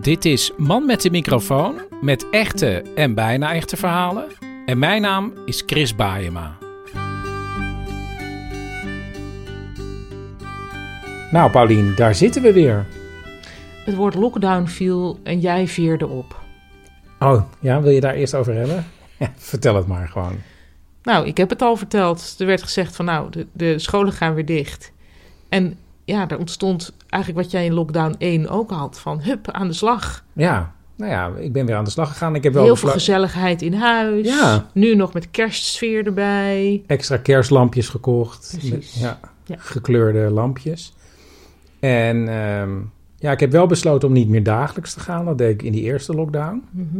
Dit is Man met de microfoon met echte en bijna echte verhalen. En mijn naam is Chris Baayema. Nou, Paulien, daar zitten we weer. Het woord lockdown viel en jij veerde op. Oh, ja, wil je daar eerst over hebben? Ja, vertel het maar gewoon. Nou, ik heb het al verteld. Er werd gezegd van nou, de, de scholen gaan weer dicht. En ja, er ontstond eigenlijk wat jij in lockdown 1 ook had. Van hup, aan de slag. Ja, nou ja, ik ben weer aan de slag gegaan. Ik heb wel Heel veel gezelligheid in huis. Ja. Nu nog met kerstsfeer erbij. extra kerstlampjes gekocht. Precies. Met- ja, Ja. gekleurde lampjes. En ehm, ja, ik heb wel besloten om niet meer dagelijks te gaan. Dat deed ik in die eerste lockdown. Mhm.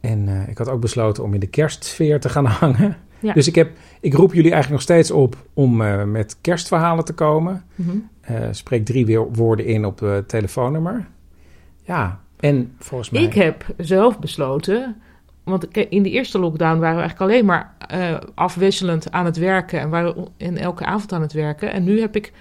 En eh, ik had ook besloten om in de kerstsfeer te gaan hangen. Ja. Dus ik, heb, ik roep jullie eigenlijk nog steeds op om eh, met kerstverhalen te komen. Mhm. Eh, spreek drie woorden in op het telefoonnummer. Ja, en volgens mij... Ik heb zelf besloten, want in de eerste lockdown waren we eigenlijk alleen maar eh, afwisselend aan het werken en waren en elke avond aan het werken. En nu heb ik,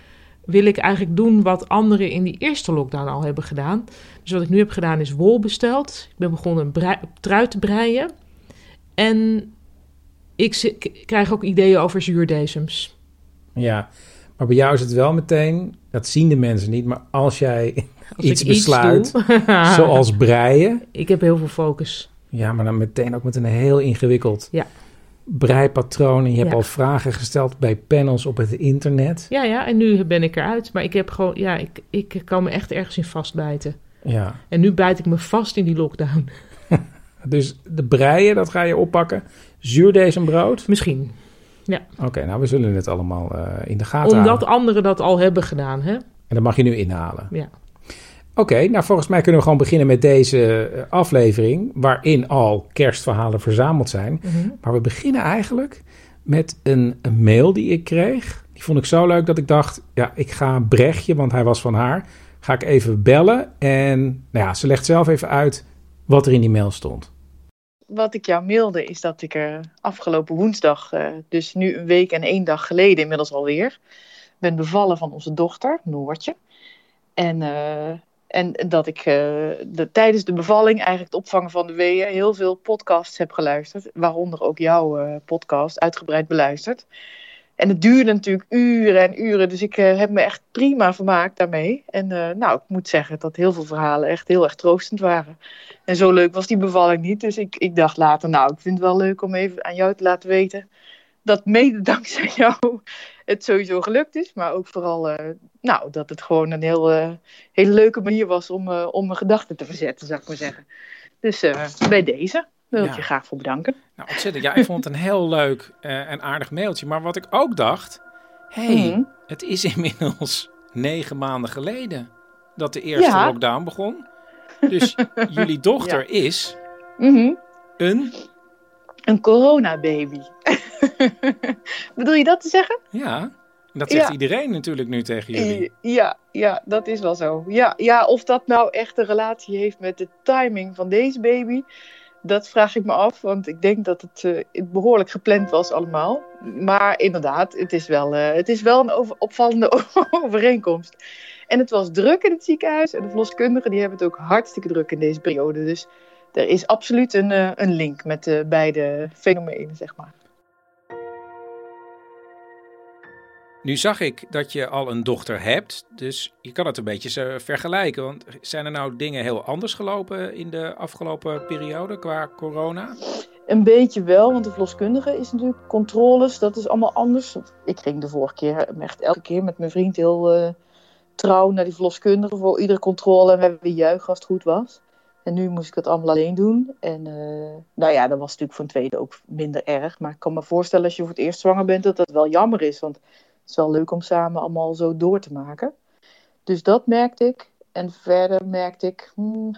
wil ik eigenlijk doen wat anderen in die eerste lockdown al hebben gedaan. Dus wat ik nu heb gedaan is wol besteld. Ik ben begonnen een trui te breien. En ik, krijg ook ideeën over zuurdezems. Ja, maar bij jou is het wel meteen, dat zien de mensen niet, maar als jij Als iets besluit, zoals breien, Ik heb heel veel focus. ja, maar dan meteen ook met een heel ingewikkeld Ja. breipatroon. En je hebt Ja. al vragen gesteld bij panels op het internet. Ja, ja, en nu ben ik eruit. Maar ik heb gewoon, ja, ik, ik kan me echt ergens in vastbijten. Ja, En nu bijt ik me vast in die lockdown. Dus de breien, dat ga je oppakken. Zuurdesembrood. Misschien. Oké, nou, we zullen het allemaal eh, in de gaten Omdat houden. anderen dat al hebben gedaan, hè? En dat mag je nu inhalen. Ja. Oké, nou volgens mij kunnen we gewoon beginnen met deze eh, aflevering, waarin al kerstverhalen verzameld zijn. Mhm. Maar we beginnen eigenlijk met een, een mail die ik kreeg. Die vond ik zo leuk dat ik dacht, ja, ik ga Brechtje, want hij was van haar, ga ik even bellen. En nou ja, ze legt zelf even uit wat er in die mail stond. Wat ik jou mailde is dat ik afgelopen woensdag, eh, dus nu een week en één dag geleden inmiddels alweer, ben bevallen van onze dochter, Noortje. En, eh, en dat ik eh, de, tijdens de bevalling, eigenlijk het opvangen van de weeën, heel veel podcasts heb geluisterd. Waaronder ook jouw podcast, uitgebreid beluisterd. En het duurde natuurlijk uren en uren, dus ik eh, heb me echt prima vermaakt daarmee. En eh, nou, ik moet zeggen dat heel veel verhalen echt heel erg troostend waren. En zo leuk was die bevalling niet. Dus ik, ik dacht later, nou, ik vind het wel leuk om even aan jou te laten weten. Dat mede dankzij jou het sowieso gelukt is. Maar ook vooral, eh, nou, dat het gewoon een heel, hele leuke manier was om, om mijn gedachten te verzetten, zou ik maar zeggen. Dus bij deze wil ik Ja. je graag voor bedanken. Nou, ontzettend. Ja, ik vond het een heel leuk eh, en aardig mailtje. Maar wat ik ook dacht, hé, hey, Mhm. het is inmiddels negen maanden geleden dat de eerste Ja. lockdown begon. Dus jullie dochter is Mhm. een, Een coronababy. Bedoel je dat te zeggen? ja, dat zegt Ja. iedereen natuurlijk nu tegen jullie. Ja, ja, dat is wel zo. Ja, ja, of dat nou echt een relatie heeft met de timing van deze baby, dat vraag ik me af. Want ik denk dat het eh, behoorlijk gepland was allemaal. Maar inderdaad, het is wel, eh, het is wel een over- opvallende overeenkomst. En het was druk in het ziekenhuis. En de verloskundigen die hebben het ook hartstikke druk in deze periode. Dus er is absoluut een, eh, een link met de beide fenomenen, zeg maar. Nu zag ik dat je al een dochter hebt, dus je kan het een beetje vergelijken. Want zijn er nou dingen heel anders gelopen in de afgelopen periode qua corona? Een beetje wel, want de verloskundige is natuurlijk controles, dat is allemaal anders. Ik ging de vorige keer echt elke keer met mijn vriend heel uh, trouw naar die verloskundige voor iedere controle en we hebben juichen als het goed was. En nu moest ik het allemaal alleen doen. En uh, nou ja, dat was natuurlijk voor een tweede ook minder erg. Maar ik kan me voorstellen als je voor het eerst zwanger bent dat dat wel jammer is. Want het is wel leuk om samen allemaal zo door te maken. Dus dat merkte ik. En verder merkte ik, hmm,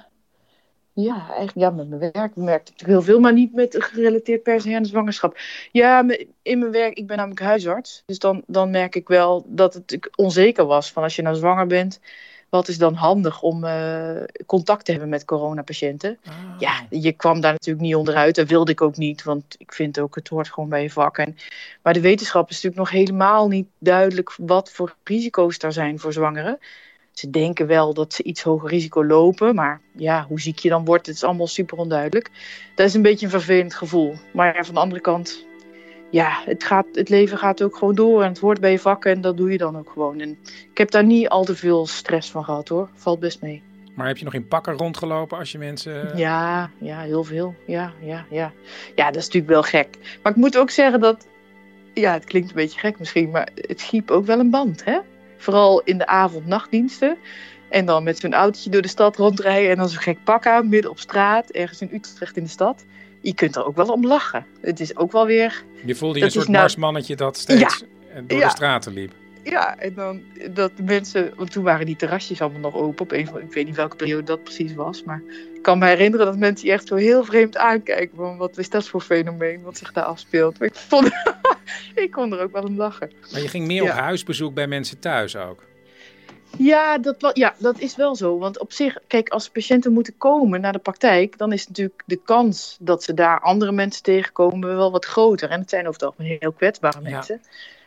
ja, eigenlijk ja, met mijn werk merkte ik heel veel, maar niet met gerelateerd per se aan de zwangerschap. Ja, in mijn werk, ik ben namelijk huisarts. Dus dan, dan merk ik wel dat het onzeker was van als je nou zwanger bent wat is dan handig om uh, contact te hebben met coronapatiënten? Ah. Ja, je kwam daar natuurlijk niet onderuit. Dat wilde ik ook niet, want ik vind ook het hoort gewoon bij je vak. En, maar de wetenschap is natuurlijk nog helemaal niet duidelijk wat voor risico's daar zijn voor zwangeren. Ze denken wel dat ze iets hoger risico lopen, maar ja, hoe ziek je dan wordt, het is allemaal super onduidelijk. Dat is een beetje een vervelend gevoel. Maar van de andere kant, ja, het, gaat, het leven gaat ook gewoon door en het hoort bij je vakken en dat doe je dan ook gewoon. En ik heb daar niet al te veel stress van gehad hoor, valt best mee. Maar heb je nog in pakken rondgelopen als je mensen... Ja, ja, heel veel. Ja, ja, ja. Ja, dat is natuurlijk wel gek. Maar ik moet ook zeggen dat, ja, het klinkt een beetje gek misschien, maar het schiep ook wel een band, hè? Vooral in de avond-nachtdiensten. En dan met zo'n autootje door de stad rondrijden en dan zo'n gek pak aan, midden op straat, ergens in Utrecht in de stad je kunt er ook wel om lachen. Het is ook wel weer... Je voelde je een soort nou... marsmannetje dat steeds door de straten liep. Ja, en dan dat de mensen... Want toen waren die terrasjes allemaal nog open. Op een van, ik weet niet welke periode dat precies was. Maar ik kan me herinneren dat mensen die echt zo heel vreemd aankijken. Van wat is dat voor fenomeen wat zich daar afspeelt. Maar ik, vond, ik kon er ook wel om lachen. Maar je ging meer op huisbezoek bij mensen thuis ook? Ja dat, ja, dat is wel zo. Want op zich, kijk, als patiënten moeten komen naar de praktijk, dan is natuurlijk de kans dat ze daar andere mensen tegenkomen wel wat groter. En het zijn over het algemeen heel kwetsbare mensen.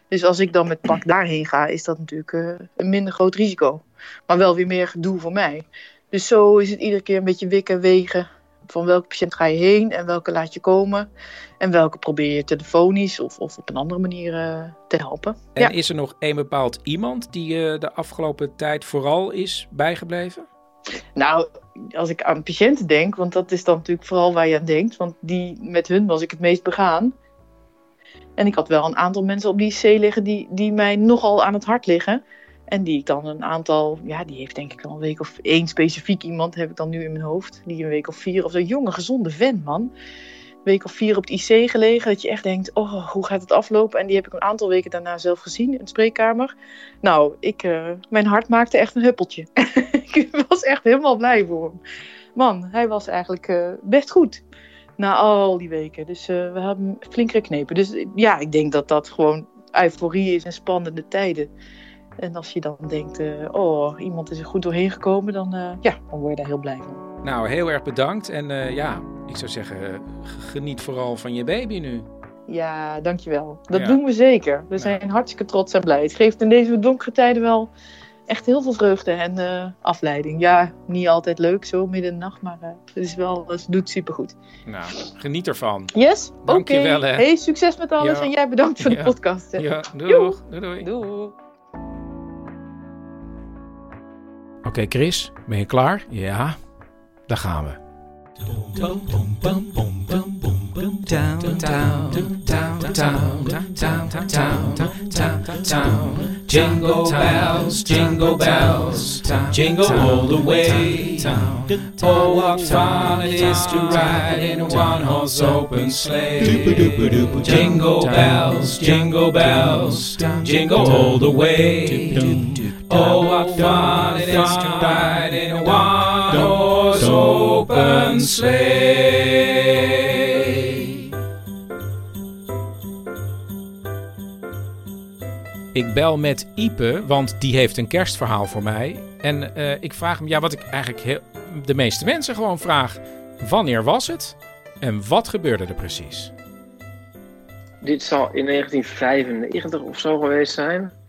Dus als ik dan met pak daarheen ga, is dat natuurlijk uh, een minder groot risico. Maar wel weer meer gedoe voor mij. Dus zo is het iedere keer een beetje wikken, wegen van welke patiënt ga je heen en welke laat je komen. En welke probeer je telefonisch of, of op een andere manier uh, te helpen. En is er nog een bepaald iemand die uh, de afgelopen tijd vooral is bijgebleven? Nou, als ik aan patiënten denk, want dat is dan natuurlijk vooral waar je aan denkt. Want die, met hun was ik het meest begaan. En ik had wel een aantal mensen op die C liggen die, die mij nogal aan het hart liggen. En die ik dan een aantal, ja, die heeft denk ik al een week of één specifiek iemand heb ik dan nu in mijn hoofd. Die een week of vier of zo, jonge gezonde vent man. Een week of vier op het IC gelegen, dat je echt denkt, oh, hoe gaat het aflopen? En die heb ik een aantal weken daarna zelf gezien in de spreekkamer. Nou, ik, uh, mijn hart maakte echt een huppeltje. ik was echt helemaal blij voor hem. Man, hij was eigenlijk uh, best goed na al die weken. Dus uh, we hebben flink geknepen. Dus ja, ik denk dat dat gewoon euforie is en spannende tijden. En als je dan denkt, uh, oh, iemand is er goed doorheen gekomen, dan, uh, ja, dan word je daar heel blij van. Nou, heel erg bedankt. En uh, ja, ik zou zeggen, geniet vooral van je baby nu. Ja, dankjewel. Dat ja. doen we zeker. We zijn hartstikke trots en blij. Het geeft in deze donkere tijden wel echt heel veel vreugde en afleiding. Ja, niet altijd leuk zo midden in de nacht, maar het, is wel, het doet supergoed. Nou, geniet ervan. Yes, Dank je wel. Hè. Hey, succes met alles ja. en jij bedankt voor de podcast. Hè. Ja, doeg. Doei, doei. doei. Okay, Chris, ben je klaar? Ja, daar gaan we. Jingle bells, jingle bells, jingle all the way. Oh, what fun it is to ride in a one-horse open sleigh. Jingle bells, jingle bells, jingle all the way. Oh, what fun it is to ride in a one-horse open sleigh. Ik bel met Ipe, want die heeft een kerstverhaal voor mij. En uh, ik vraag hem, ja, wat ik eigenlijk heel, de meeste mensen gewoon vraag: wanneer was het en wat gebeurde er precies? Dit zal in 1995 of zo geweest zijn.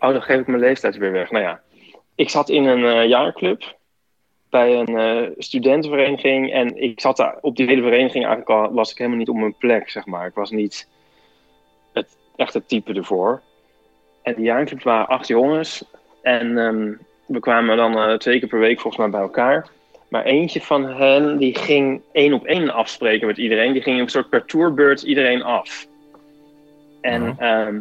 Oh, dan geef ik mijn leeftijd weer weg. Nou ja, ik zat in een uh, jaarclub bij een uh, studentenvereniging. En ik zat daar op die hele vereniging eigenlijk al, was ik helemaal niet op mijn plek, zeg maar. Ik was niet het echte type ervoor. En die jaarclub waren acht jongens. En ehm, we kwamen dan eh, twee keer per week volgens mij bij elkaar. Maar eentje van hen die ging één op één afspreken met iedereen. Die ging een soort per tourbeurt iedereen af. En Mhm. ehm,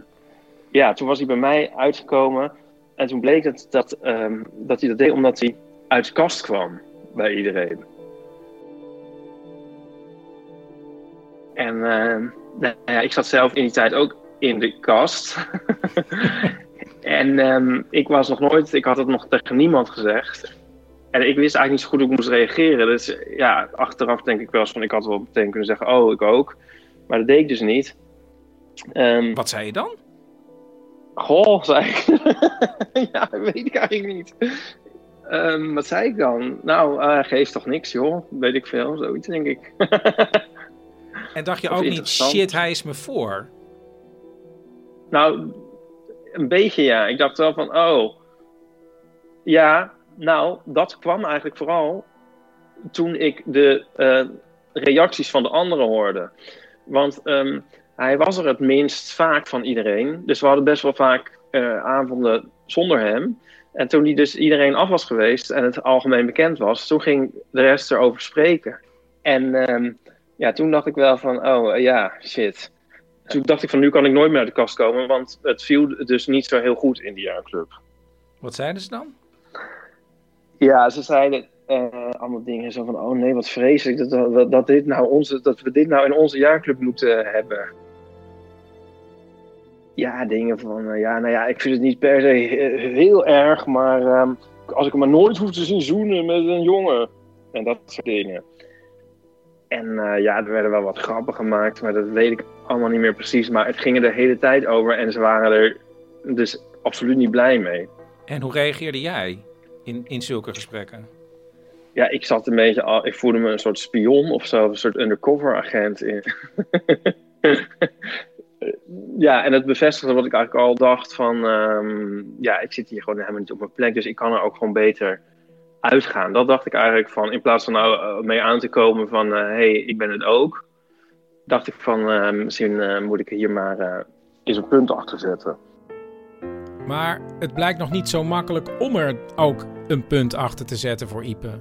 ja, toen was hij bij mij uitgekomen. En toen bleek het dat, ehm, dat hij dat deed omdat hij uit de kast kwam bij iedereen. En ehm, nou ja, ik zat zelf in die tijd ook in de kast. en ehm, ik was nog nooit, ik had het nog tegen niemand gezegd. En ik wist eigenlijk niet zo goed hoe ik moest reageren. Dus ja, achteraf denk ik wel eens van, ik had wel meteen kunnen zeggen, oh, ik ook. Maar dat deed ik dus niet. Wat zei je dan? Goh, zei ik. ja, dat weet ik eigenlijk niet. Ehm, wat zei ik dan? Nou, eh geeft toch niks, joh. Weet ik veel, zoiets denk ik. En dacht je Of ook niet, shit, hij is me voor? nou, een beetje ja. Ik dacht wel van, oh. Ja, nou, dat kwam eigenlijk vooral toen ik de eh, reacties van de anderen hoorde. Want ehm, hij was er het minst vaak van iedereen. Dus we hadden best wel vaak eh, avonden zonder hem. En toen hij dus iedereen af was geweest en het algemeen bekend was, toen ging de rest erover spreken. En ehm, ja, toen dacht ik wel van, oh eh, ja, shit. Toen dacht ik van, nu kan ik nooit meer uit de kast komen, want het viel dus niet zo heel goed in die jaarclub. Wat zeiden ze dan? Ja, ze zeiden eh, allemaal dingen zo van, oh nee, wat vreselijk dat, dat, dat, dit nou onze, dat we dit nou in onze jaarclub moeten hebben. Ja, dingen van, eh, ja, nou ja, ik vind het niet per se he- heel erg, maar ehm, als ik hem maar nooit hoef te zien zoenen met een jongen. En dat soort dingen. En eh, ja, er werden wel wat grappen gemaakt, maar dat weet ik allemaal niet meer precies. Maar het ging er de hele tijd over en ze waren er dus absoluut niet blij mee. En hoe reageerde jij in, in zulke gesprekken? Ja, ik zat een beetje al, ik voelde me een soort spion of zo, een soort undercover agent in. ja, en het bevestigde wat ik eigenlijk al dacht van, ehm, ja, ik zit hier gewoon helemaal niet op mijn plek, dus ik kan er ook gewoon beter uitgaan. Dat dacht ik eigenlijk van, in plaats van nou eh, mee aan te komen van, hé, hey, ik ben het ook, dacht ik van, eh, misschien eh, moet ik hier maar eh, eens een punt achter zetten. Maar het blijkt nog niet zo makkelijk om er ook een punt achter te zetten voor Ipe.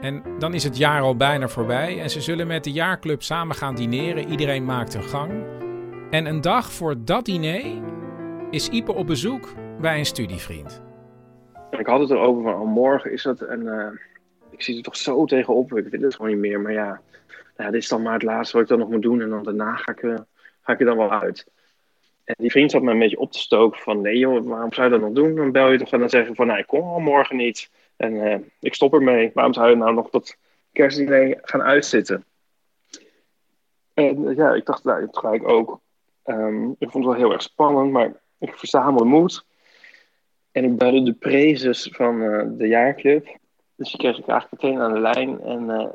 En dan is het jaar al bijna voorbij en ze zullen met de jaarclub samen gaan dineren. Iedereen maakt een gang. En een dag voor dat diner is Ipe op bezoek bij een studievriend. En ik had het erover van, oh, morgen is dat en eh, ik zie er toch zo tegenop, ik wil het gewoon niet meer. Maar ja, nou, dit is dan maar het laatste wat ik dan nog moet doen en dan daarna ga ik, eh, ga ik er dan wel uit. En die vriend zat me een beetje op te stoken van, nee joh, waarom zou je dat nog doen? Dan bel je toch en dan zeg je van, nou, ik kom al morgen niet. En eh, ik stop ermee. Waarom zou je nou nog dat kerstdiner gaan uitzitten? En ja, ik dacht, nou, ik ook. Ehm, ik vond het wel heel erg spannend, maar ik verzamelde moed. En ik belde de prezes van eh, de jaarclub. Dus die kreeg ik eigenlijk meteen aan de lijn. En eh,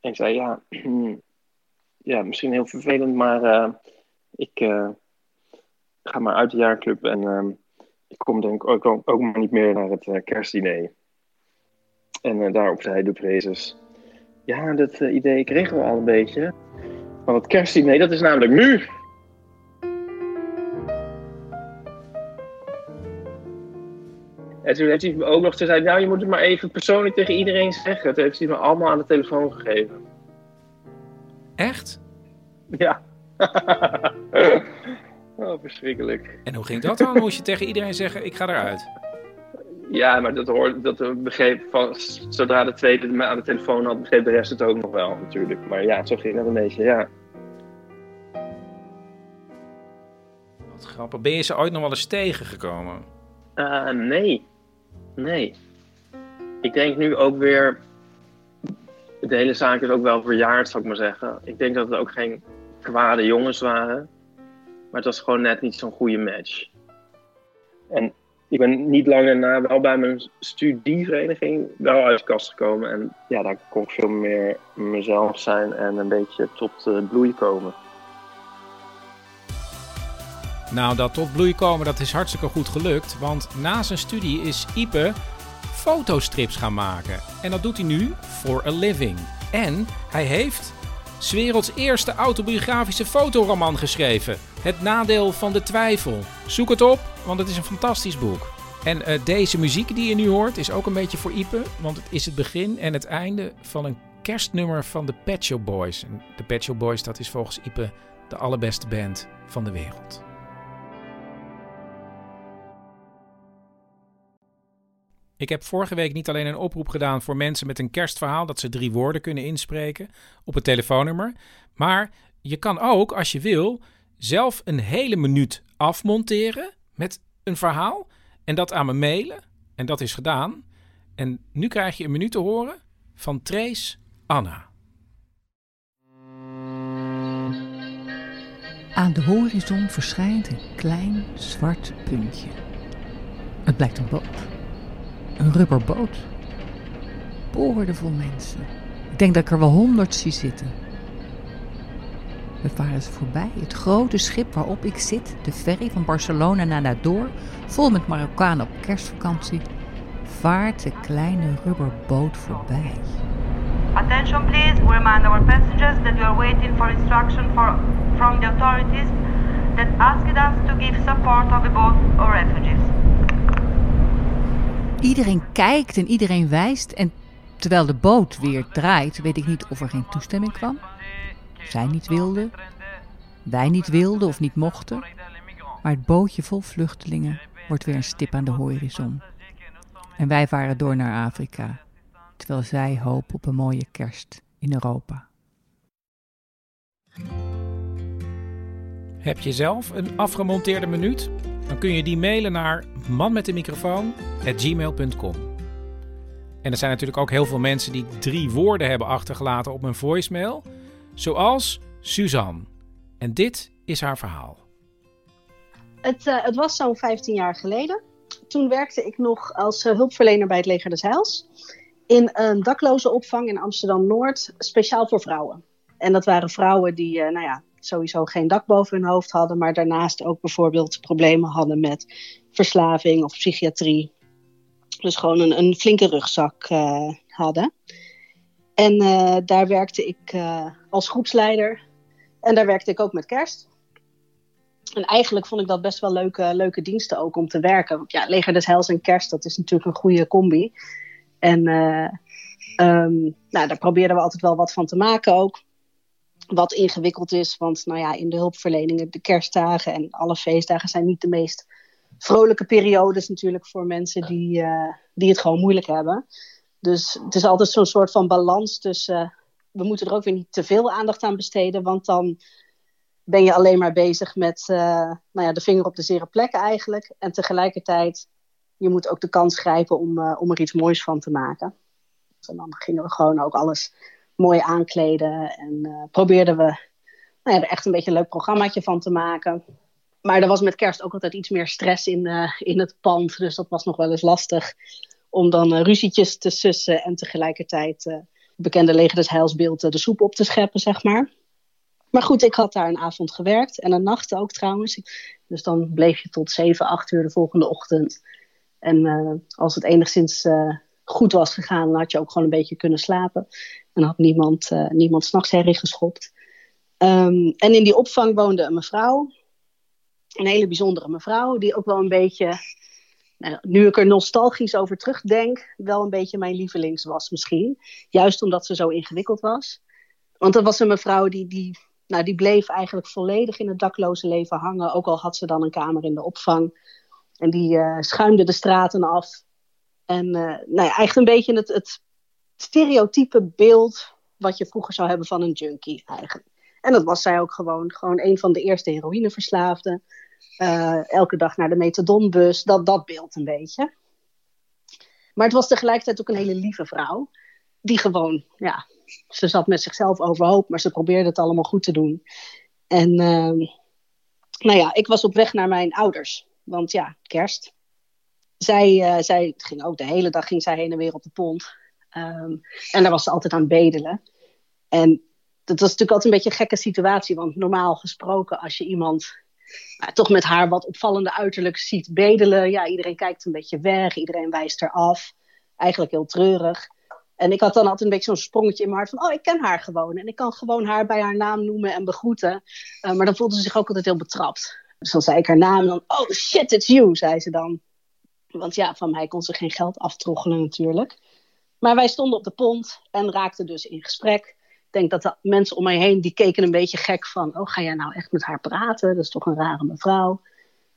ik zei, ja, ja, misschien heel vervelend, maar eh, ik ga maar uit de jaarclub. En ehm, ik kom denk ik ook, ook maar niet meer naar het kerstdiner. En daarop zei de prezes, ja, dat idee kregen we al een beetje. Maar het kerstdiner, dat is namelijk nu. En toen heeft hij me ook nog gezegd, nou je moet het maar even persoonlijk tegen iedereen zeggen. Toen heeft hij me allemaal aan de telefoon gegeven. Echt? Ja. oh, verschrikkelijk. En hoe ging dat dan? Moest je tegen iedereen zeggen, ik ga eruit? Ja, maar dat, hoorde, dat begreep van, zodra de tweede me aan de telefoon had, begreep de rest het ook nog wel natuurlijk. Maar ja, zo ging dat een beetje, ja. Wat grappig. Ben je ze ooit nog wel eens tegengekomen? Eh, nee. Nee. Ik denk nu ook weer. De hele zaak is ook wel verjaard, zou ik maar zeggen. Ik denk dat het ook geen kwade jongens waren. Maar het was gewoon net niet zo'n goede match. En ik ben niet lang daarna wel bij mijn studievereniging wel uit de kast gekomen. En ja, daar kon ik veel meer mezelf zijn en een beetje tot bloei komen. Nou, dat tot bloei komen, dat is hartstikke goed gelukt. Want na zijn studie is Ipe fotostrips gaan maken. En dat doet hij nu for a living. En hij heeft 's werelds eerste autobiografische fotoroman geschreven. Het nadeel van de twijfel. Zoek het op, want het is een fantastisch boek. En uh, deze muziek die je nu hoort is ook een beetje voor Ipe, want het is het begin en het einde van een kerstnummer van de Pet Shop Boys. En de Pet Shop Boys, dat is volgens Ipe de allerbeste band van de wereld. Ik heb vorige week niet alleen een oproep gedaan voor mensen met een kerstverhaal dat ze drie woorden kunnen inspreken op het telefoonnummer, maar je kan ook, als je wil, zelf een hele minuut afmonteren met een verhaal en dat aan me mailen. En dat is gedaan. En nu krijg je een minuut te horen van Trace Anna. Aan de horizon verschijnt een klein zwart puntje. Het blijkt een boot. Een rubberboot. Boordevol mensen. Ik denk dat ik er wel honderd zie zitten. We varen ze voorbij. Het grote schip waarop ik zit, de ferry van Barcelona naar Nador, vol met Marokkanen op kerstvakantie, vaart de kleine rubberboot voorbij. Attention please, we remind our passengers that we are waiting for instruction from the authorities that asked us to give support of the boat or refugees. Iedereen kijkt en iedereen wijst en terwijl de boot weer draait, weet ik niet of er geen toestemming kwam. Zij niet wilden, wij niet wilden of niet mochten. Maar het bootje vol vluchtelingen wordt weer een stip aan de horizon. En wij varen door naar Afrika, terwijl zij hopen op een mooie kerst in Europa. Heb je zelf een afgemonteerde minuut? Dan kun je die mailen naar manmetdemicrofoon.gmail.com En er zijn natuurlijk ook heel veel mensen die drie woorden hebben achtergelaten op mijn voicemail. Zoals Suzanne. En dit is haar verhaal. Het, uh, het was zo'n 15 jaar geleden. Toen werkte ik nog als uh, hulpverlener bij het Leger des Heils. In een dakloze opvang in Amsterdam-Noord, speciaal voor vrouwen. En dat waren vrouwen die, uh, nou ja, sowieso geen dak boven hun hoofd hadden, maar daarnaast ook bijvoorbeeld problemen hadden met verslaving of psychiatrie. Dus gewoon een, een flinke rugzak hadden. En uh, daar werkte ik uh, als groepsleider. En daar werkte ik ook met kerst. En eigenlijk vond ik dat best wel leuke, leuke diensten ook om te werken. Want ja, Leger des Heils en kerst, dat is natuurlijk een goede combi. En um, nou, daar probeerden we altijd wel wat van te maken ook. Wat ingewikkeld is, want nou ja, in de hulpverleningen, de kerstdagen en alle feestdagen zijn niet de meest vrolijke periodes natuurlijk voor mensen die, die het gewoon moeilijk hebben. Dus het is altijd zo'n soort van balans tussen. We moeten er ook weer niet te veel aandacht aan besteden, want dan ben je alleen maar bezig met uh, nou ja, de vinger op de zere plek eigenlijk. En tegelijkertijd, je moet ook de kans grijpen om, uh, om er iets moois van te maken. En dan gingen we gewoon ook alles mooi aankleden en probeerden we nou echt een beetje een leuk programmaatje van te maken. Maar er was met kerst ook altijd iets meer stress in, in het pand, dus dat was nog wel eens lastig om dan uh, ruzietjes te sussen en tegelijkertijd bekende leger des heilsbeeld de soep op te scheppen, zeg maar. Maar goed, ik had daar een avond gewerkt en een nacht ook trouwens. Dus dan bleef je tot 7, 8 uur de volgende ochtend. En als het enigszins goed was gegaan, dan had je ook gewoon een beetje kunnen slapen. En had niemand, niemand s'nachts herrie geschopt. Um, en in die opvang woonde een mevrouw, een hele bijzondere mevrouw, die ook wel een beetje nou, nu ik er nostalgisch over terugdenk, wel een beetje mijn lievelings was misschien. Juist omdat ze zo ingewikkeld was. Want er was een mevrouw die, die, nou, die bleef eigenlijk volledig in het dakloze leven hangen. Ook al had ze dan een kamer in de opvang. En die uh, schuimde de straten af. En uh, nou ja, echt een beetje het, het stereotype beeld wat je vroeger zou hebben van een junkie eigenlijk. En dat was zij ook gewoon. Gewoon een van de eerste heroïneverslaafden. Uh, elke dag naar de methadonbus, dat, dat beeld een beetje. Maar het was tegelijkertijd ook een hele lieve vrouw. Die gewoon, ja, ze zat met zichzelf overhoop, maar ze probeerde het allemaal goed te doen. En uh, nou ja, ik was op weg naar mijn ouders. Want ja, kerst. Zij, uh, zij ging ook de hele dag ging zij heen en weer op de pont. Um, en daar was ze altijd aan bedelen. En dat was natuurlijk altijd een beetje een gekke situatie. Want normaal gesproken, als je iemand nou, toch met haar wat opvallende uiterlijk ziet bedelen. Ja, iedereen kijkt een beetje weg, iedereen wijst er af. Eigenlijk heel treurig. En ik had dan altijd een beetje zo'n sprongetje in mijn hart van, oh, ik ken haar gewoon. En ik kan gewoon haar bij haar naam noemen en begroeten. Uh, maar dan voelde ze zich ook altijd heel betrapt. Dus dan zei ik haar naam en dan, oh shit, it's you, zei ze dan. Want ja, van mij kon ze geen geld aftroggelen natuurlijk. Maar wij stonden op de pont en raakten dus in gesprek. Ik denk dat de mensen om mij heen, die keken een beetje gek van... oh, ga jij nou echt met haar praten? Dat is toch een rare mevrouw.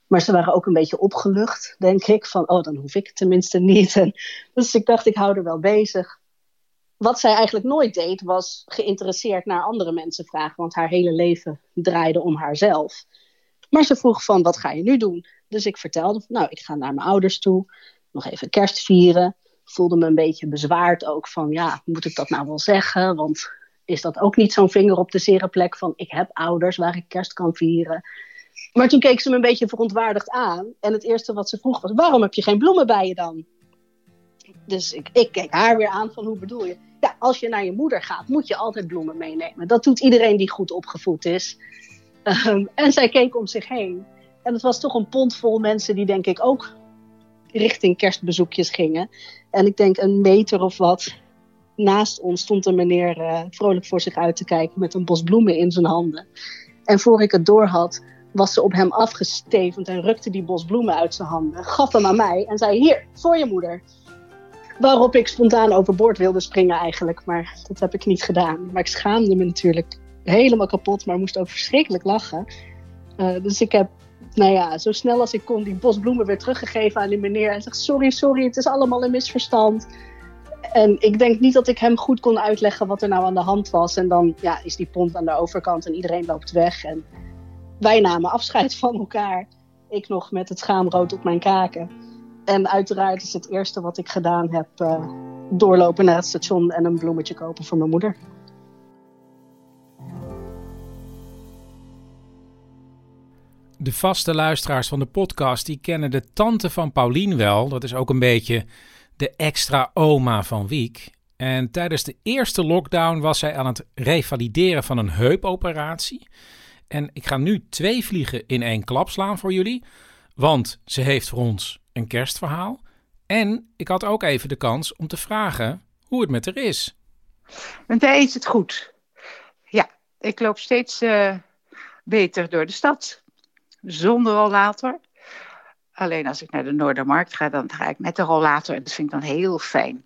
Maar ze waren ook een beetje opgelucht, denk ik. Van, oh, dan hoef ik het tenminste niet. Dus ik dacht, ik hou er wel bezig. Wat zij eigenlijk nooit deed, was geïnteresseerd naar andere mensen vragen. Want haar hele leven draaide om haarzelf. Maar ze vroeg van, wat ga je nu doen? Dus ik vertelde, nou, ik ga naar mijn ouders toe. Nog even kerst vieren. Voelde me een beetje bezwaard ook van, ja, moet ik dat nou wel zeggen? Want is dat ook niet zo'n vinger op de zere plek van, ik heb ouders waar ik kerst kan vieren. Maar toen keek ze me een beetje verontwaardigd aan. En het eerste wat ze vroeg was, waarom heb je geen bloemen bij je dan? Dus ik, ik keek haar weer aan van, hoe bedoel je? Ja, als je naar je moeder gaat, moet je altijd bloemen meenemen. Dat doet iedereen die goed opgevoed is. Um, en zij keek om zich heen. En het was toch een pond vol mensen die denk ik ook richting kerstbezoekjes gingen. En ik denk een meter of wat naast ons stond een meneer uh, vrolijk voor zich uit te kijken met een bos bloemen in zijn handen. En voor ik het door had, was ze op hem afgestevend en rukte die bos bloemen uit zijn handen, gaf hem aan mij en zei: Hier, voor je moeder. Waarop ik spontaan overboord wilde springen eigenlijk, maar dat heb ik niet gedaan. Maar ik schaamde me natuurlijk helemaal kapot, maar moest ook verschrikkelijk lachen. Uh, dus ik heb, nou ja, zo snel als ik kon die bos bloemen weer teruggegeven aan die meneer. En zegt, sorry, sorry, het is allemaal een misverstand. En ik denk niet dat ik hem goed kon uitleggen wat er nou aan de hand was. En dan ja, is die pont aan de overkant en iedereen loopt weg. En wij namen afscheid van elkaar. Ik nog met het schaamrood op mijn kaken. En uiteraard is het eerste wat ik gedaan heb uh, doorlopen naar het station en een bloemetje kopen voor mijn moeder. De vaste luisteraars van de podcast die kennen de tante van Paulien wel. Dat is ook een beetje de extra oma van Wiek. En tijdens de eerste lockdown was zij aan het revalideren van een heupoperatie. En ik ga nu twee vliegen in één klap slaan voor jullie. Want ze heeft voor ons een kerstverhaal. En ik had ook even de kans om te vragen hoe het met haar is. Met mij is het goed. Ja, ik loop steeds uh, beter door de stad. Zonder rollator. Alleen als ik naar de Noordermarkt ga, dan ga ik met de rollator. En dat vind ik dan heel fijn.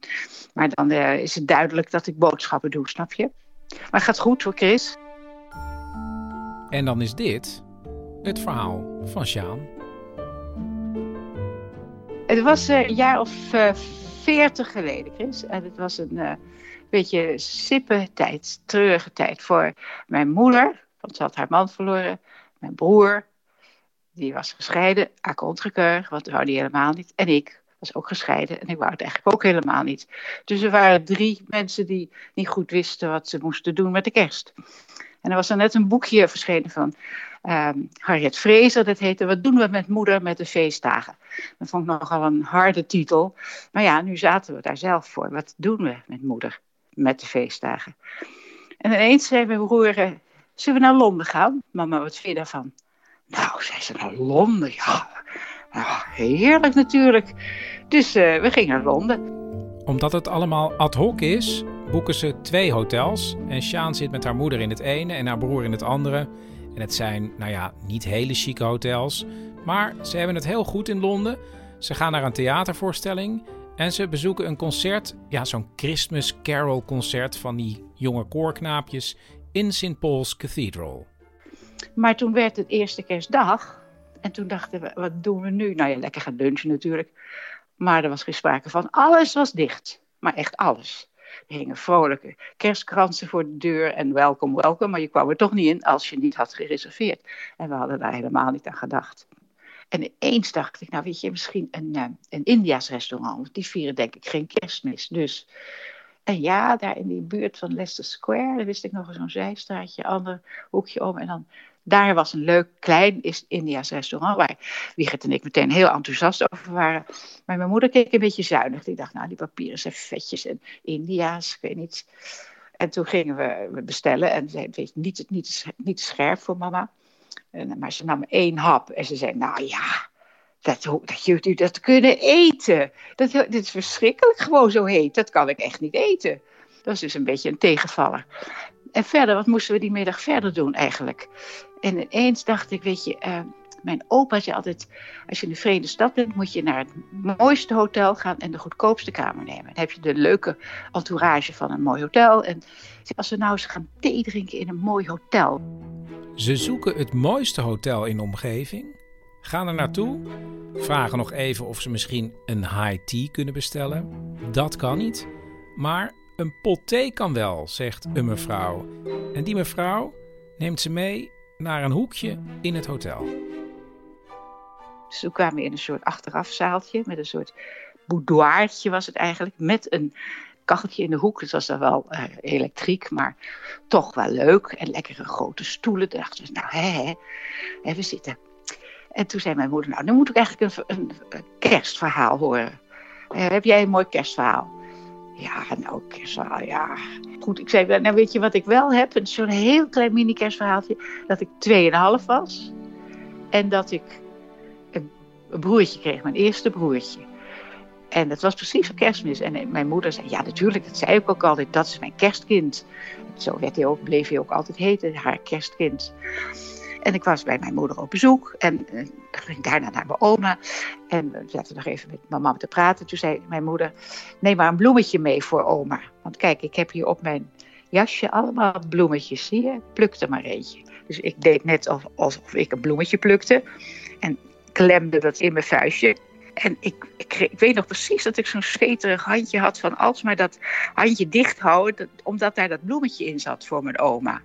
Maar dan uh, is het duidelijk dat ik boodschappen doe, snap je? Maar het gaat goed voor Chris. En dan is dit het verhaal van Sjaan. Het was een jaar of uh, veertig geleden, Chris. En het was een uh, beetje sippe tijd, treurige tijd voor mijn moeder. Want ze had haar man verloren. Mijn broer, die was gescheiden, contre want dat wou die helemaal niet. En ik was ook gescheiden en ik wou het eigenlijk ook helemaal niet. Dus er waren drie mensen die niet goed wisten wat ze moesten doen met de kerst. En er was er net een boekje verschenen van um, Harriet Fraser. Dat heette Wat doen we met moeder met de feestdagen? Dat vond ik nogal een harde titel. Maar ja, nu zaten we daar zelf voor. Wat doen we met moeder met de feestdagen? En ineens zei mijn broer, zullen we naar Londen gaan? Mama, wat vind je daarvan? Nou, zei ze, naar Londen? Ja, nou, heerlijk natuurlijk. Dus uh, we gingen naar Londen. Omdat het allemaal ad hoc is, boeken ze twee hotels. En Sjaan zit met haar moeder in het ene en haar broer in het andere. En het zijn, nou ja, niet hele chique hotels. Maar ze hebben het heel goed in Londen. Ze gaan naar een theatervoorstelling. En ze bezoeken een concert, ja, zo'n Christmas Carol concert van die jonge koorknaapjes in St. Paul's Cathedral. Maar toen werd het eerste kerstdag. En toen dachten we, wat doen we nu? Nou ja, lekker gaan lunchen natuurlijk. Maar er was geen sprake van. Alles was dicht. Maar echt alles. Er hingen vrolijke kerstkransen voor de deur en welkom, welkom. Maar je kwam er toch niet in als je niet had gereserveerd. En we hadden daar helemaal niet aan gedacht. En ineens dacht ik, nou weet je, misschien een, uh, een India's restaurant. Die vieren denk ik geen kerstmis. Dus en ja, daar in die buurt van Leicester Square, daar wist ik nog zo'n zijstraatje, ander hoekje om. En dan, daar was een leuk klein India's restaurant, waar Wigert en ik meteen heel enthousiast over waren. Maar mijn moeder keek een beetje zuinig. Die dacht, nou, die papieren zijn vetjes en India's, ik weet niet. En toen gingen we bestellen en zei, weet je, niet, niet, niet scherp voor mama. En, maar ze nam één hap en ze zei, nou ja, dat, dat jullie dat kunnen eten. Dat, is verschrikkelijk gewoon zo heet. Dat kan ik echt niet eten. Dat is dus een beetje een tegenvaller. En verder, wat moesten we die middag verder doen eigenlijk? En ineens dacht ik, weet je, uh, mijn opa zei altijd... als je in de Verenigde Stad bent, moet je naar het mooiste hotel gaan... en de goedkoopste kamer nemen. Dan heb je de leuke entourage van een mooi hotel. En als we nou eens gaan thee drinken in een mooi hotel... Ze zoeken het mooiste hotel in de omgeving... Gaan er naartoe, vragen nog even of ze misschien een high tea kunnen bestellen. Dat kan niet, maar een pot thee kan wel, zegt een mevrouw. En die mevrouw neemt ze mee naar een hoekje in het hotel. Dus toen kwamen we in een soort achterafzaaltje met een soort boudoirtje was het eigenlijk. Met een kacheltje in de hoek. Het was dan wel uh, elektriek, maar toch wel leuk. En lekkere grote stoelen. Toen dachten we, nou hè, hè, we zitten. En toen zei mijn moeder, nou, dan moet ik eigenlijk een, een, kerstverhaal horen. Uh, heb jij een mooi kerstverhaal? Ja, nou, kerstverhaal, ja. Goed, ik zei, nou weet je wat ik wel heb? Zo'n heel klein mini kerstverhaaltje. Dat ik 2,5 was. En dat ik een, broertje kreeg, mijn eerste broertje. En dat was precies voor kerstmis. En mijn moeder zei, ja natuurlijk, dat zei ik ook altijd, dat is mijn kerstkind. Zo werd hij ook, bleef hij ook altijd heten, haar kerstkind. En ik was bij mijn moeder op bezoek en uh, ging daarna naar mijn oma. En we zaten nog even met mijn mama te praten. Toen zei mijn moeder, neem maar een bloemetje mee voor oma. Want kijk, ik heb hier op mijn jasje allemaal bloemetjes, zie je? Pluk er maar eentje. Dus ik deed net alsof, ik een bloemetje plukte. En klemde dat in mijn vuistje. En ik, ik, weet nog precies dat ik zo'n zweterig handje had van alsmaar dat handje dicht houden, omdat daar dat bloemetje in zat voor mijn oma.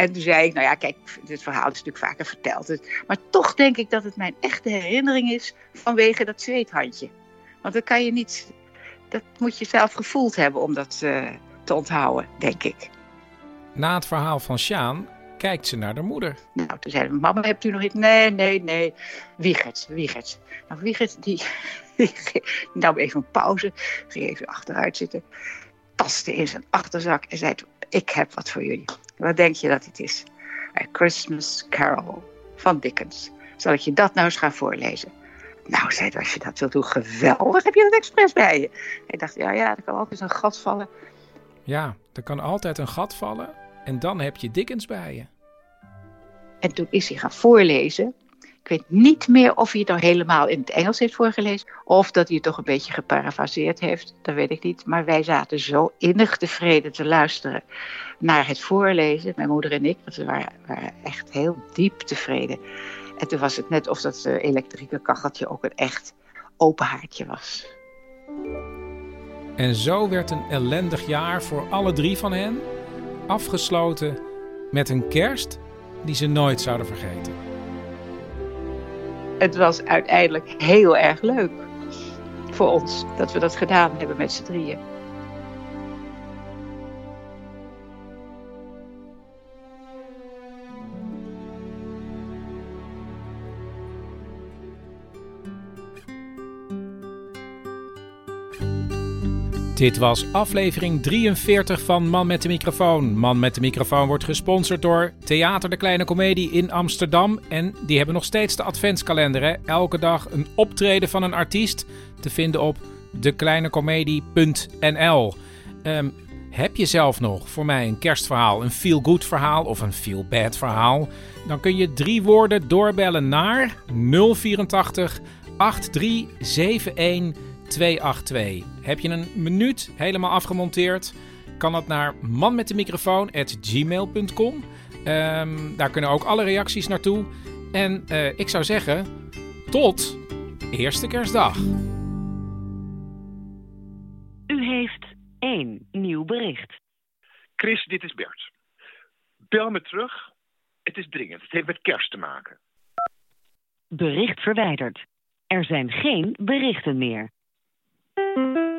En toen zei ik, nou ja, kijk, dit verhaal is natuurlijk vaker verteld. Maar toch denk ik dat het mijn echte herinnering is vanwege dat zweethandje. Want dat kan je niet, dat moet je zelf gevoeld hebben om dat uh, te onthouden, denk ik. Na het verhaal van Sjaan kijkt ze naar de moeder. Nou, toen zei mama, hebt u nog iets? Nee, nee, nee. Wiegert, Wiegert. Nou, Wiegert, die, die nam even een pauze, ging even achteruit zitten, tastte in zijn achterzak en zei, ik heb wat voor jullie. Wat denk je dat het is? A Christmas Carol van Dickens. Zal ik je dat nou eens gaan voorlezen? Nou, zei als je dat wilt doen, geweldig. Heb je dat expres bij je? Ik dacht, ja, ja, er kan altijd een gat vallen. Ja, er kan altijd een gat vallen. En dan heb je Dickens bij je. En toen is hij gaan voorlezen. Ik weet niet meer of hij het nou helemaal in het Engels heeft voorgelezen. Of dat hij het toch een beetje geparafraseerd heeft. Dat weet ik niet. Maar wij zaten zo innig tevreden te luisteren naar het voorlezen. Mijn moeder en ik. Want we waren, echt heel diep tevreden. En toen was het net of dat uh, elektrische kacheltje ook een echt open haartje was. En zo werd een ellendig jaar voor alle drie van hen afgesloten met een kerst die ze nooit zouden vergeten. Het was uiteindelijk heel erg leuk voor ons dat we dat gedaan hebben met z'n drieën. Dit was aflevering 43 van Man met de Microfoon. Man met de Microfoon wordt gesponsord door Theater de Kleine Comedie in Amsterdam. En die hebben nog steeds de adventskalender. Hè? Elke dag een optreden van een artiest te vinden op dekleinecomedie.nl. Um, ehm, heb je zelf nog voor mij een kerstverhaal, een feel-good verhaal of een feel-bad verhaal? Dan kun je drie woorden doorbellen naar 084 8371 282. Heb je een minuut helemaal afgemonteerd? Kan dat naar manmetdemicrofoon.gmail.com. Um, ehm, daar kunnen ook alle reacties naartoe. En uh, ik zou zeggen, tot eerste kerstdag. U heeft één nieuw bericht. Chris, dit is Bert. Bel me terug. Het is dringend. Het heeft met kerst te maken. Bericht verwijderd. Er zijn geen berichten meer. Thank you.